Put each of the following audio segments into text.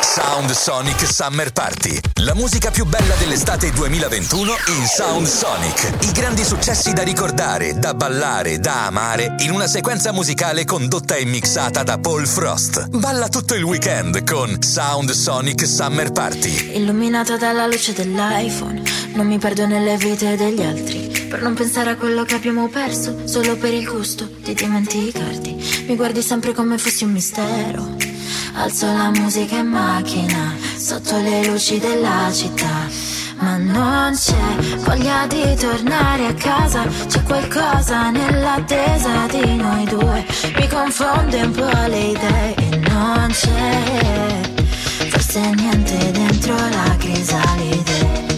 Sound Sonic Summer Party. La musica più bella dell'estate 2021 in Sound Sonic. I grandi successi da ricordare, da ballare, da amare in una sequenza musicale condotta e mixata da Paul Frost. Balla tutto il weekend con Sound Sonic Summer Party. Illuminata dalla luce dell'iPhone, non mi perdo nelle vite degli altri. Per non pensare a quello che abbiamo perso, solo per il gusto di dimenticarti. Mi guardi sempre come fossi un mistero. Alzo la musica in macchina, sotto le luci della città. Ma non c'è voglia di tornare a casa, c'è qualcosa nell'attesa di noi due. Mi confonde un po' le idee e non c'è forse niente dentro la crisalide.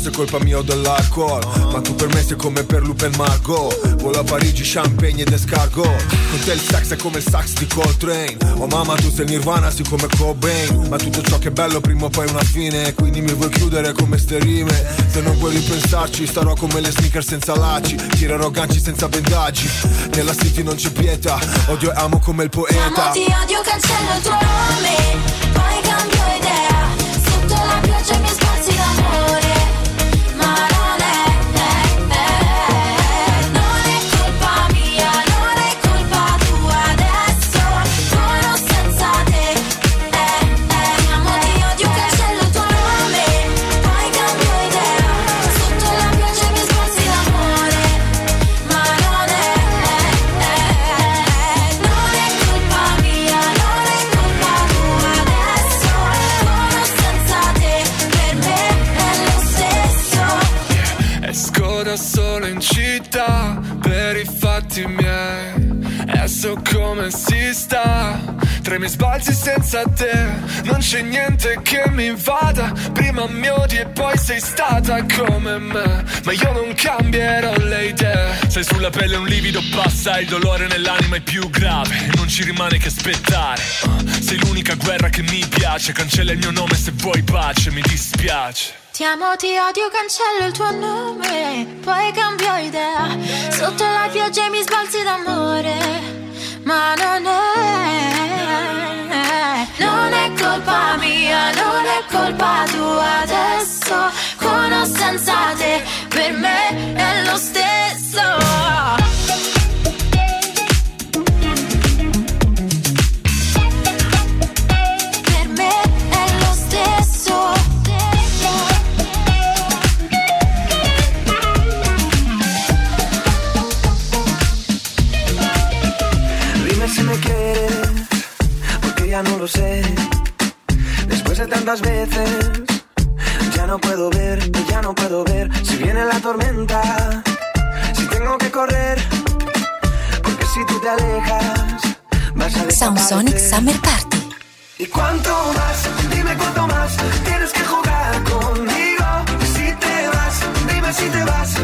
Se è colpa mia o dell'alcol. Ma tu per me sei come per Lupe e Margot. Volo a Parigi, champagne ed escargot. Con te il sex è come il sax di Coltrane. Oh mamma tu sei Nirvana, sì come Cobain. Ma tutto ciò che è bello prima o poi ha una fine. Quindi mi vuoi chiudere come ste rime? Se non vuoi ripensarci starò come le sneaker senza lacci. Tirerò ganci senza bendaggi Nella city non c'è pietà. Odio e amo come il Ti amo, poeta ti odio, cancello il tuo nome, poi cambio idea. Sotto la pioggia mi senza te. Non c'è niente che mi vada. Prima mi odi e poi sei stata come me. Ma io non cambierò le idee. Sei sulla pelle un livido passa Il dolore nell'anima è più grave. Non ci rimane che aspettare. Uh, Sei l'unica guerra che mi piace. Cancella il mio nome se vuoi pace Mi dispiace. Ti amo, ti odio, cancello il tuo nome, poi cambio idea. Sotto la pioggia mi sbalzi d'amore, ma non è colpa mia, non è colpa tua adesso. Con o senza te, per me è lo stesso. No lo sé. Tantas veces, ya no puedo ver, ya no puedo ver si viene la tormenta, si tengo que correr, porque si tú te alejas, vas a Sound Sonic desaparecer. Summer Party. ¿Y cuánto más? Dime cuánto más tienes que jugar conmigo. Y si te vas, dime si te vas,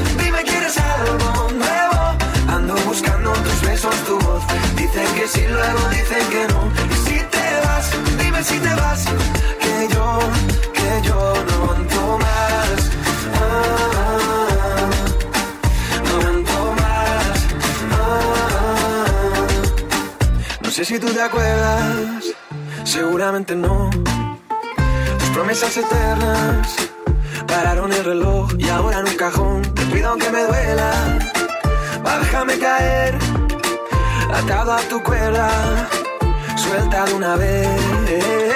te acuerdas, seguramente no. Tus promesas eternas pararon el reloj y ahora en un cajón te pido que me duela. Déjame caer, atado a tu cuerda, suelta de una vez.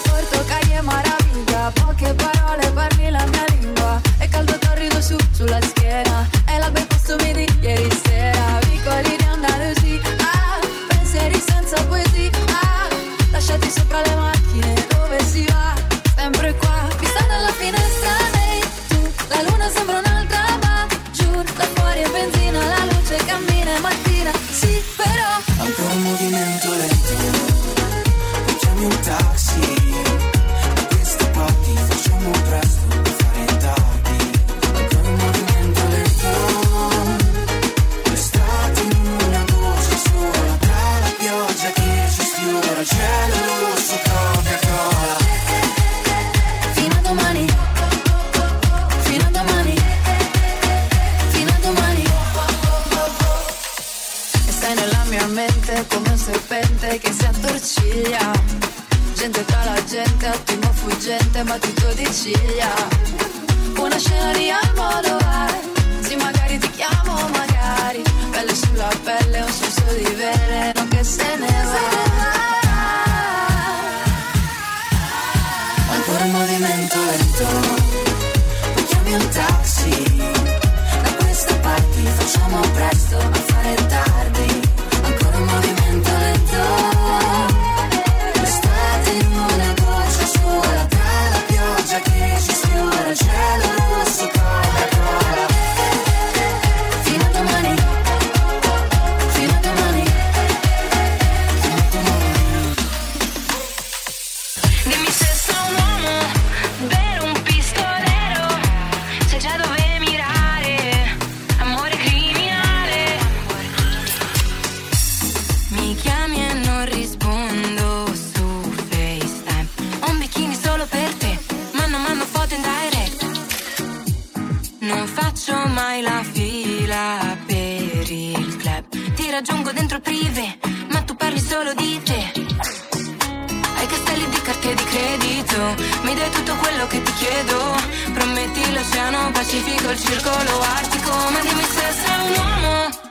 chiedo, mi dai tutto quello che ti chiedo. Prometti l'oceano Pacifico, il circolo artico, ma dimmi se sei un uomo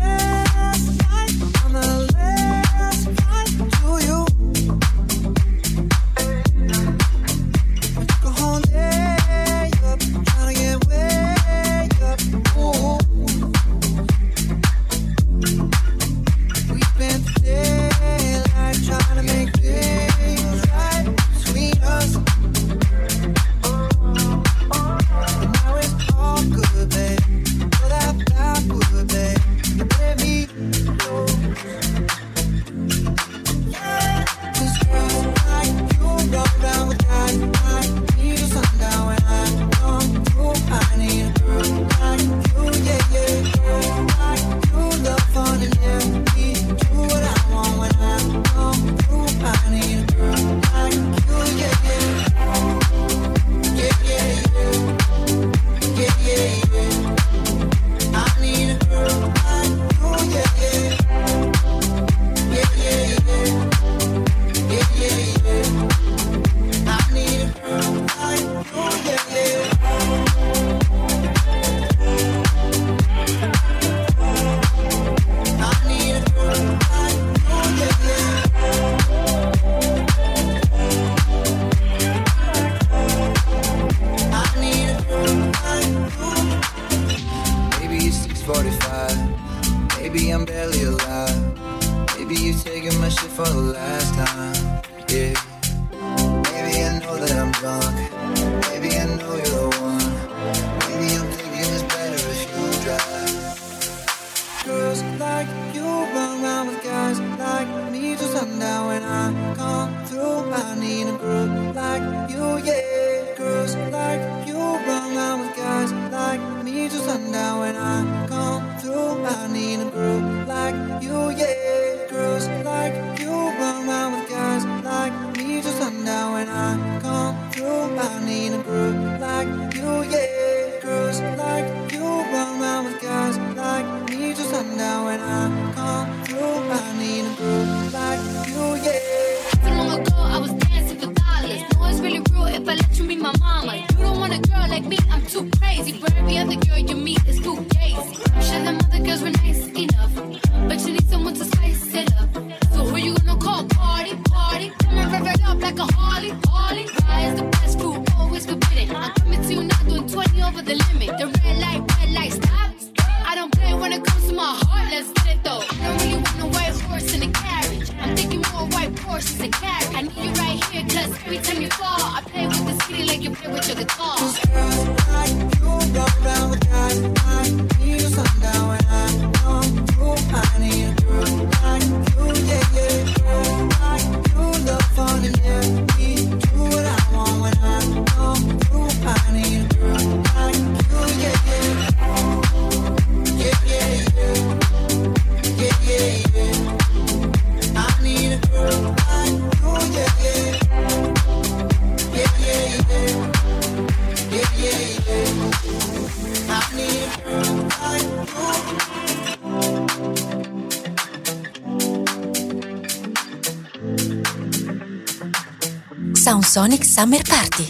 Sound Sonic Summer Party.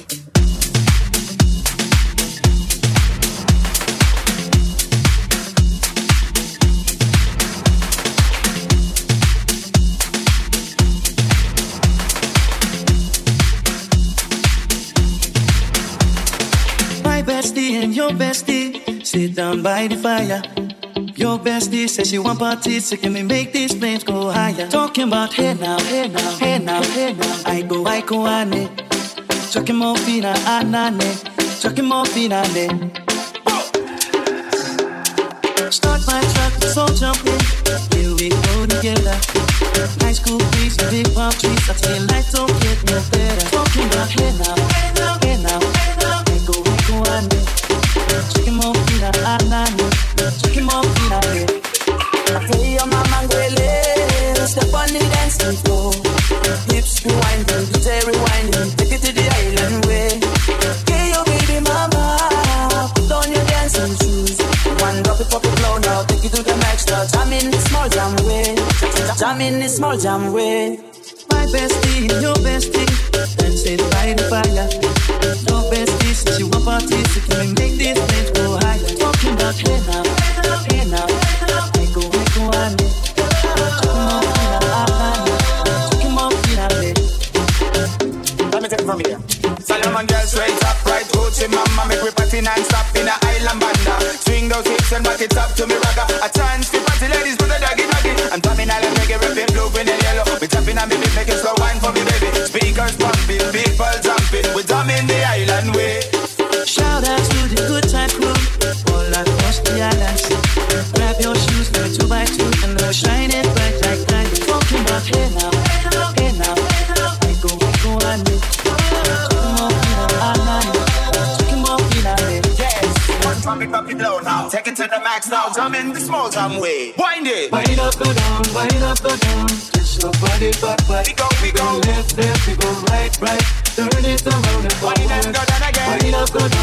My bestie and your bestie sit down by the fire. Your bestie says she want parties, so can we make these flames go higher? Talking about hey now, hey now, hey now, hey now. I go, I go, ane. Chucking more fina, ah, anane. Chucking more fina, ne. Start my truck, so jump in. Here we go together. High school breeze, big palm trees. I tell you, life don't get no better. Talking about hey now, hey now, hey now. I go, I go, ane. Chucking more fina, ah, anane. Tell your mama step on the dancing floor. Hips rewinding, DJ rewinding, take it to the island way. Baby mama, put on your dancing shoes. One drop it, pop it now, take to the. Jam in the small jam way, jam in the small jam way. My bestie your bestie dancing by the fire. It up to me ragga. A in the small jam way Wind it Wind up, go down, wind up, go down. Just your body, back, back. We go, we go left, left, we go right, right. Turn it around and forward. Wind up, go down again Wind up, go down,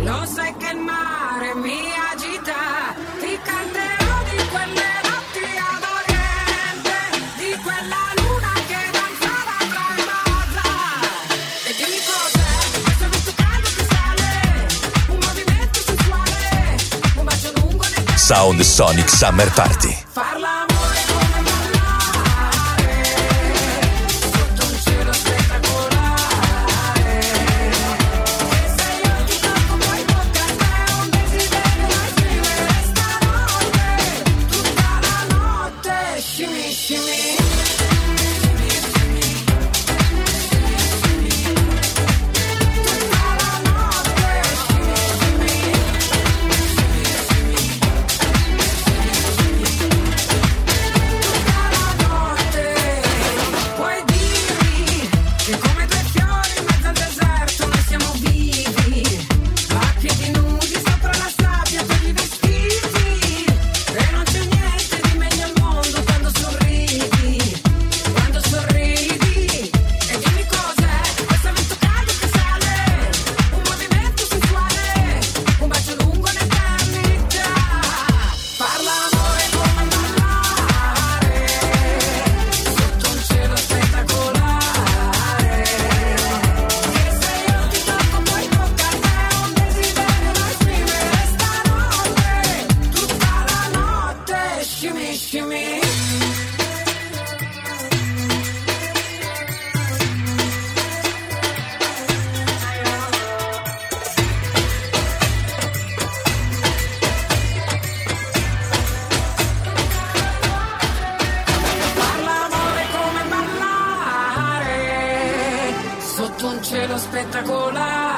Lo sai che il mare mi agita, ti canterò di quelle notti ad oriente, di quella luna che danzava tra il mozza. E dimmi cos'è, se questo caldo che sale, un movimento sessuale, un bacio lungo. Sound Sonic Summer Party. espectacular.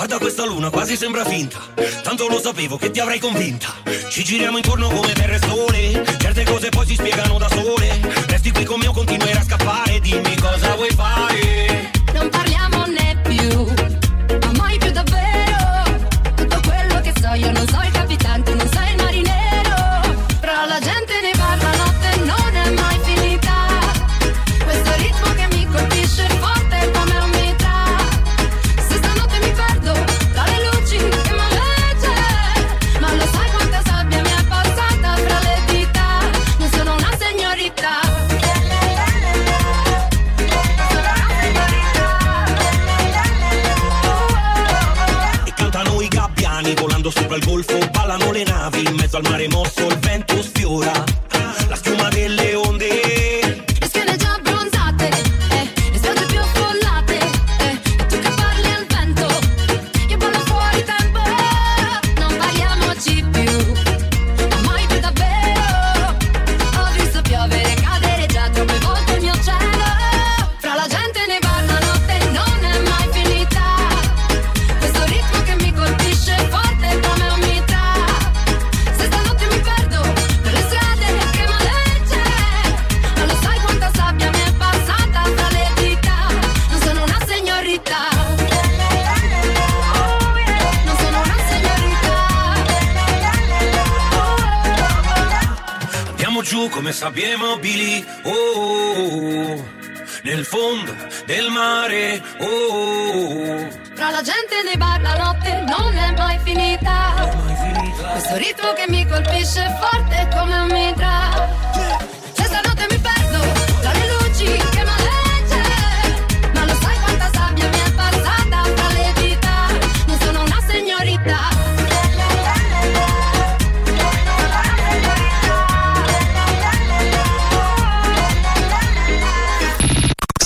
Guarda questa luna, quasi sembra finta. Tanto lo sapevo che ti avrei convinta. Ci giriamo intorno come terra e sole. Certe cose poi si spiegano da sole. Resti qui con me o continuerai a scappare. Dimmi cosa vuoi fare.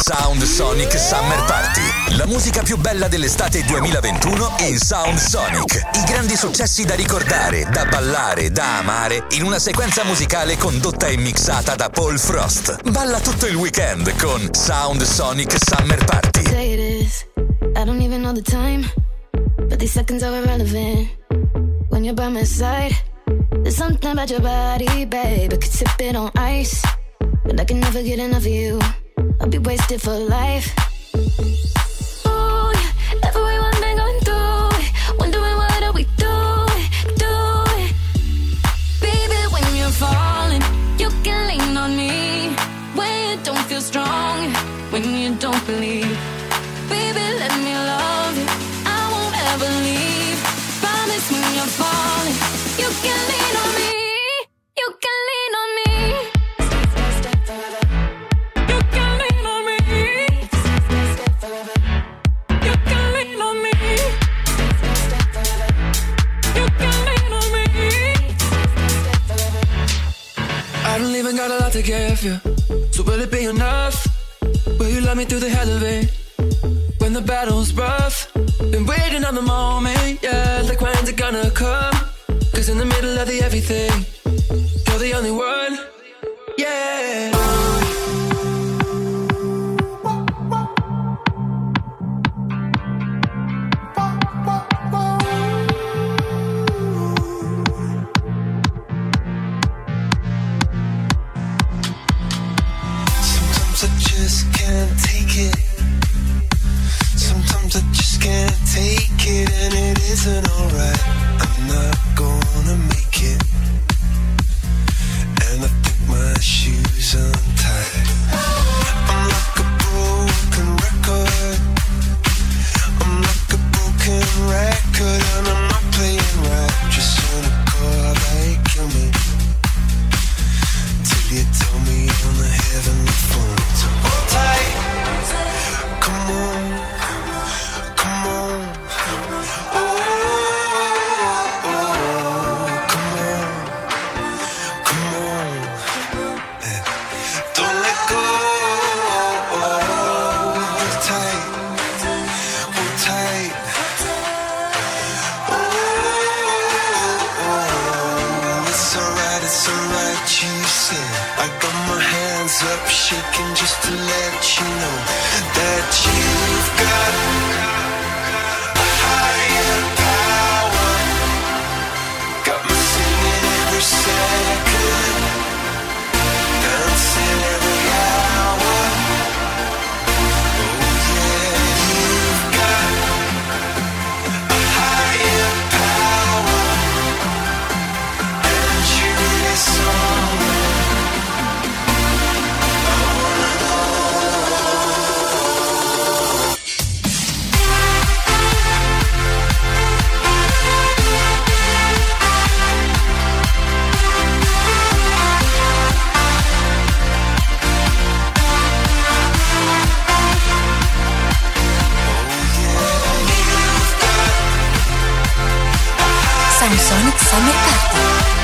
Sound Sonic Summer Party. La musica più bella dell'estate 2021 in Sound Sonic. I grandi successi da ricordare, da ballare, da amare in una sequenza musicale condotta e mixata da Paul Frost. Balla tutto il weekend con Sound Sonic Summer Party. Say it is. I don't even know the time, but these seconds are irrelevant. When you're by my side, there's something about your body, babe. I could sip it on ice, but I can never get enough of you. I'll be wasted for life. Ooh, been going through it, wondering what we. Baby, when you're falling, you can lean on me. When you don't feel strong, when you don't believe. Got a lot to give you. So will it be enough? Will you love me through the hell of it? When the battle's rough, been waiting on the moment, yeah. Like when's it gonna come? Cause in the middle of the everything, you're the only one, yeah. an alright Samsonic Summer Party.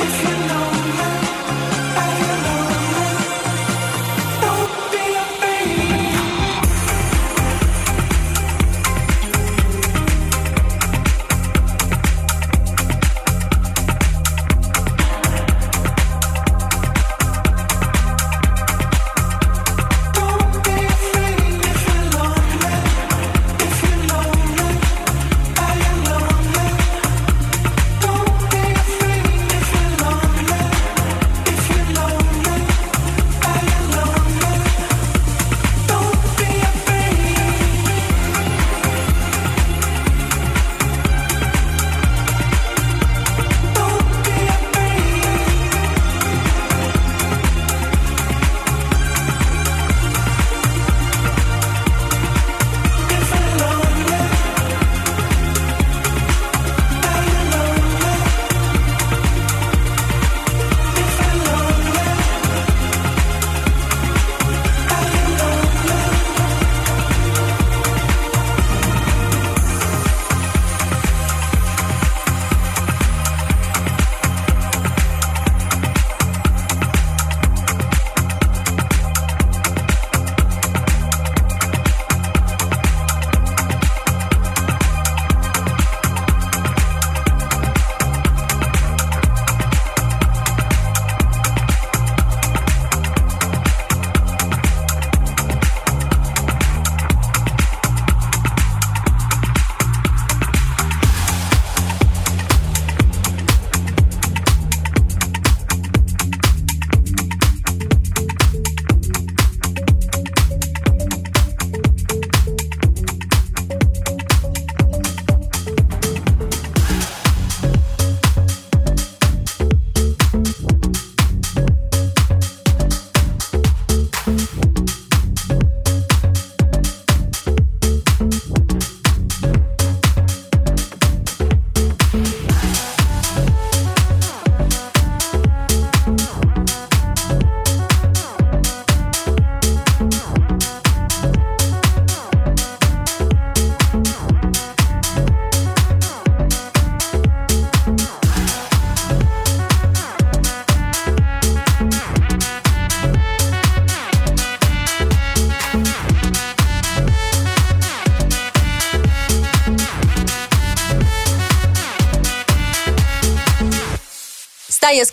It's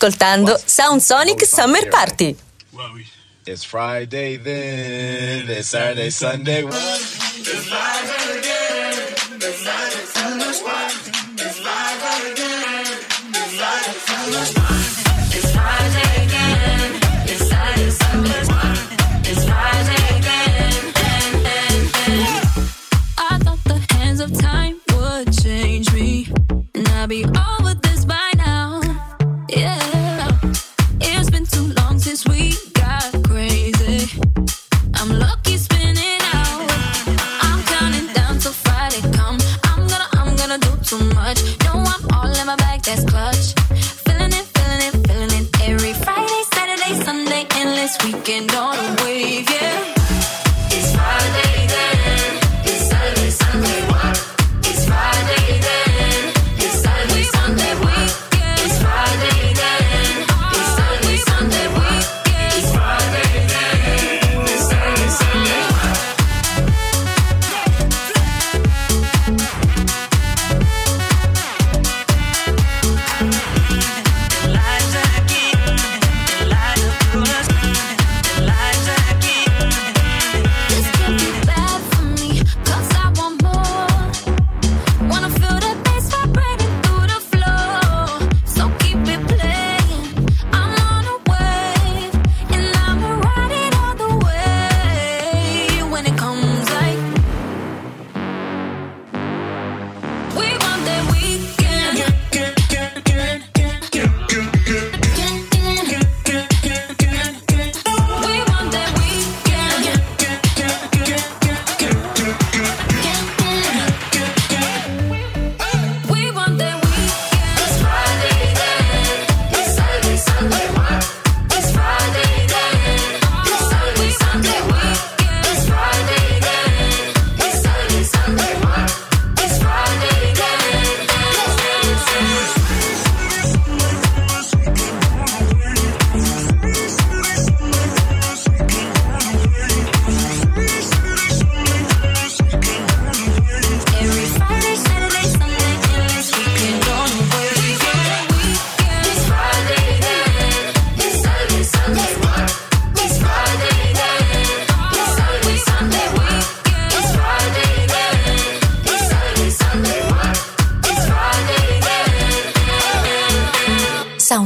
ascoltando Sound Sonic Summer Party. It's Friday then, it's Saturday, Sunday. believe, yeah.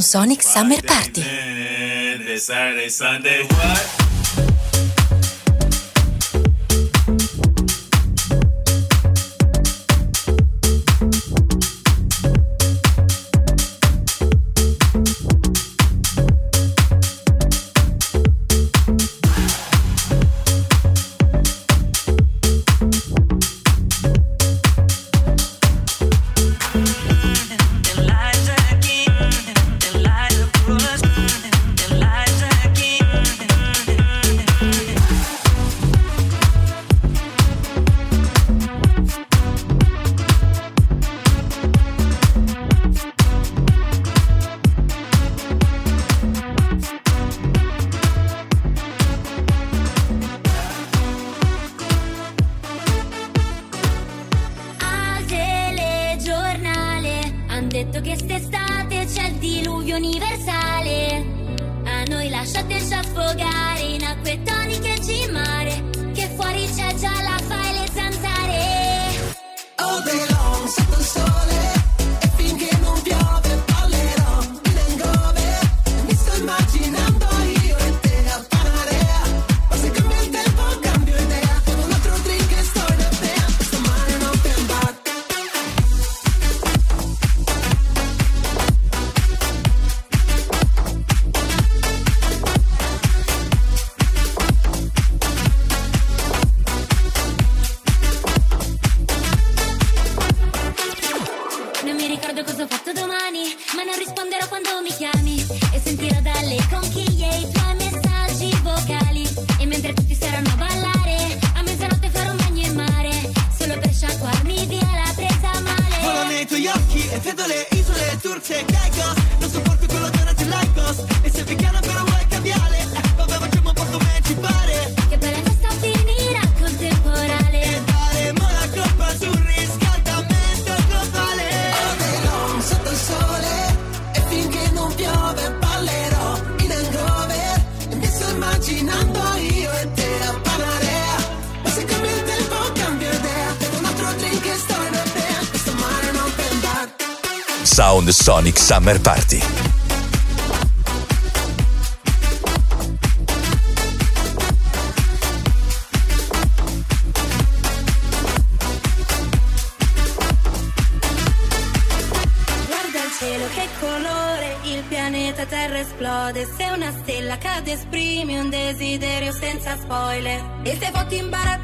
Sonic Summer Party. chiedo cosa ho fatto domani, ma non risponderò quando mi chiami. E sentirò dalle conchiglie i tuoi messaggi vocali. E mentre tutti saranno a ballare, a mezzanotte farò un bagno in mare. Solo per sciacquarmi via la presa male. Volano nei tuoi occhi e vedo le isole turche, caico. Sound Sonic Summer Party. Guarda il cielo che colore, il pianeta Terra esplode. Se una stella cade esprimi un desiderio senza spoiler. E se foti imbarazzo.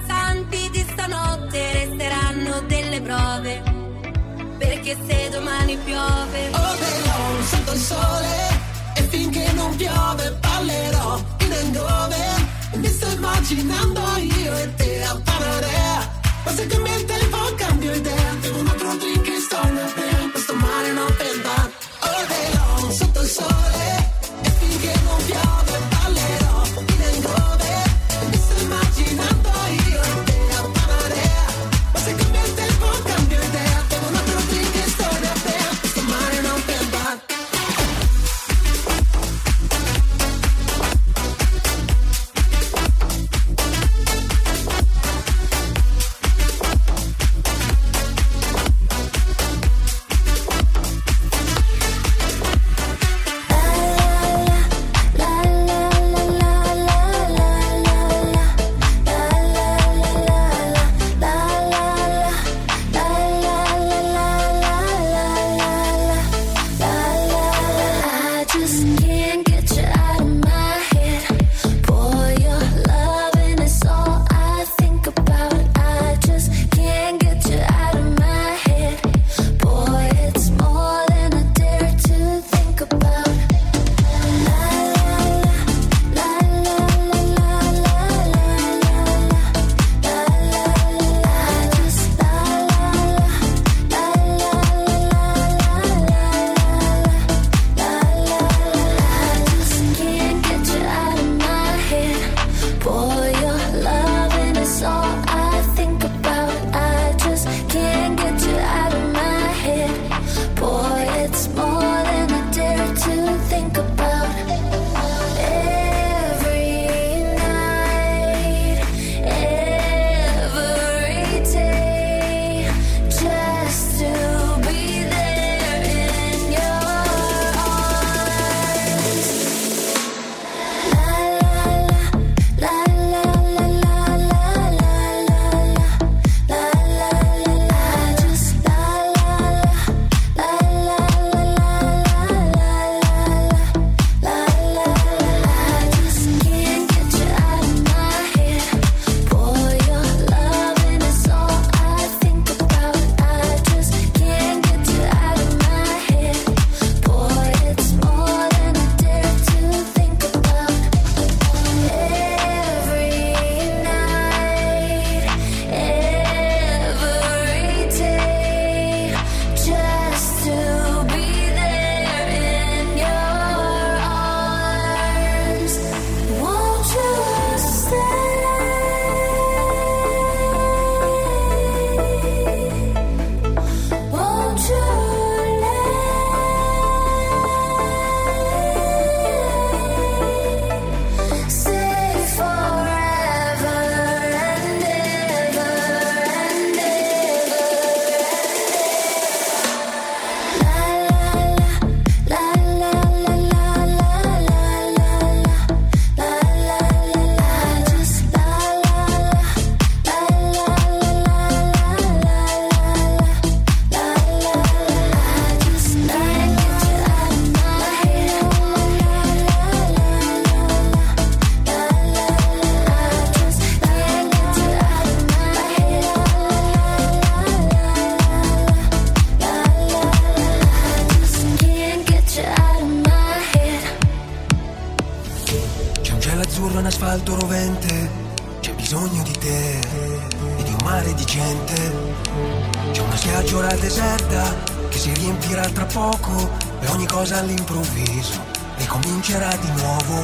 inizierà di nuovo.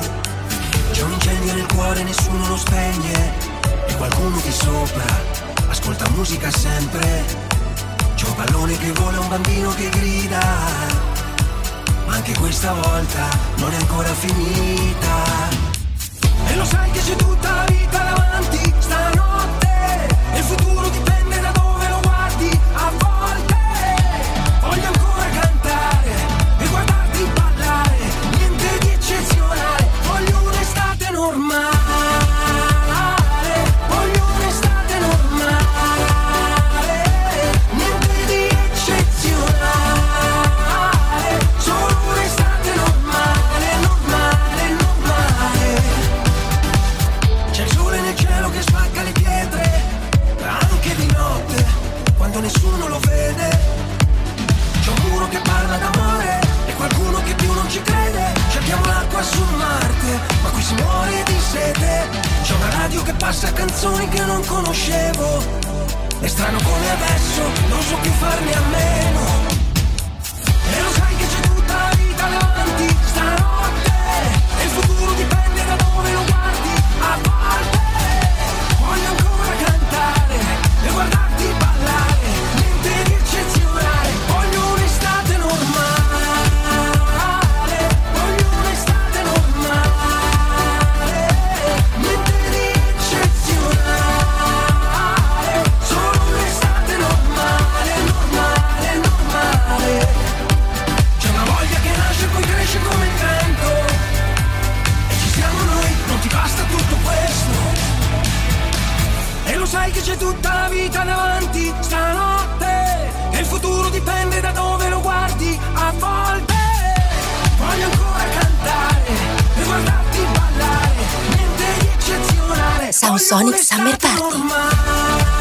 C'è un incendio nel cuore, nessuno lo spegne. E qualcuno di sopra ascolta musica sempre. C'è un pallone che vola, un bambino che grida. Ma anche questa volta non è ancora finita. E lo sai che c'è tutta la vita davanti, stanno sa canzoni che non conoscevo. È strano come adesso, non so più farne a meno che c'è tutta la vita davanti stanotte. E il futuro dipende da dove lo guardi A volte. Voglio ancora cantare E guardarti ballare Niente di eccezionale. Samsonic Summer Party. normale.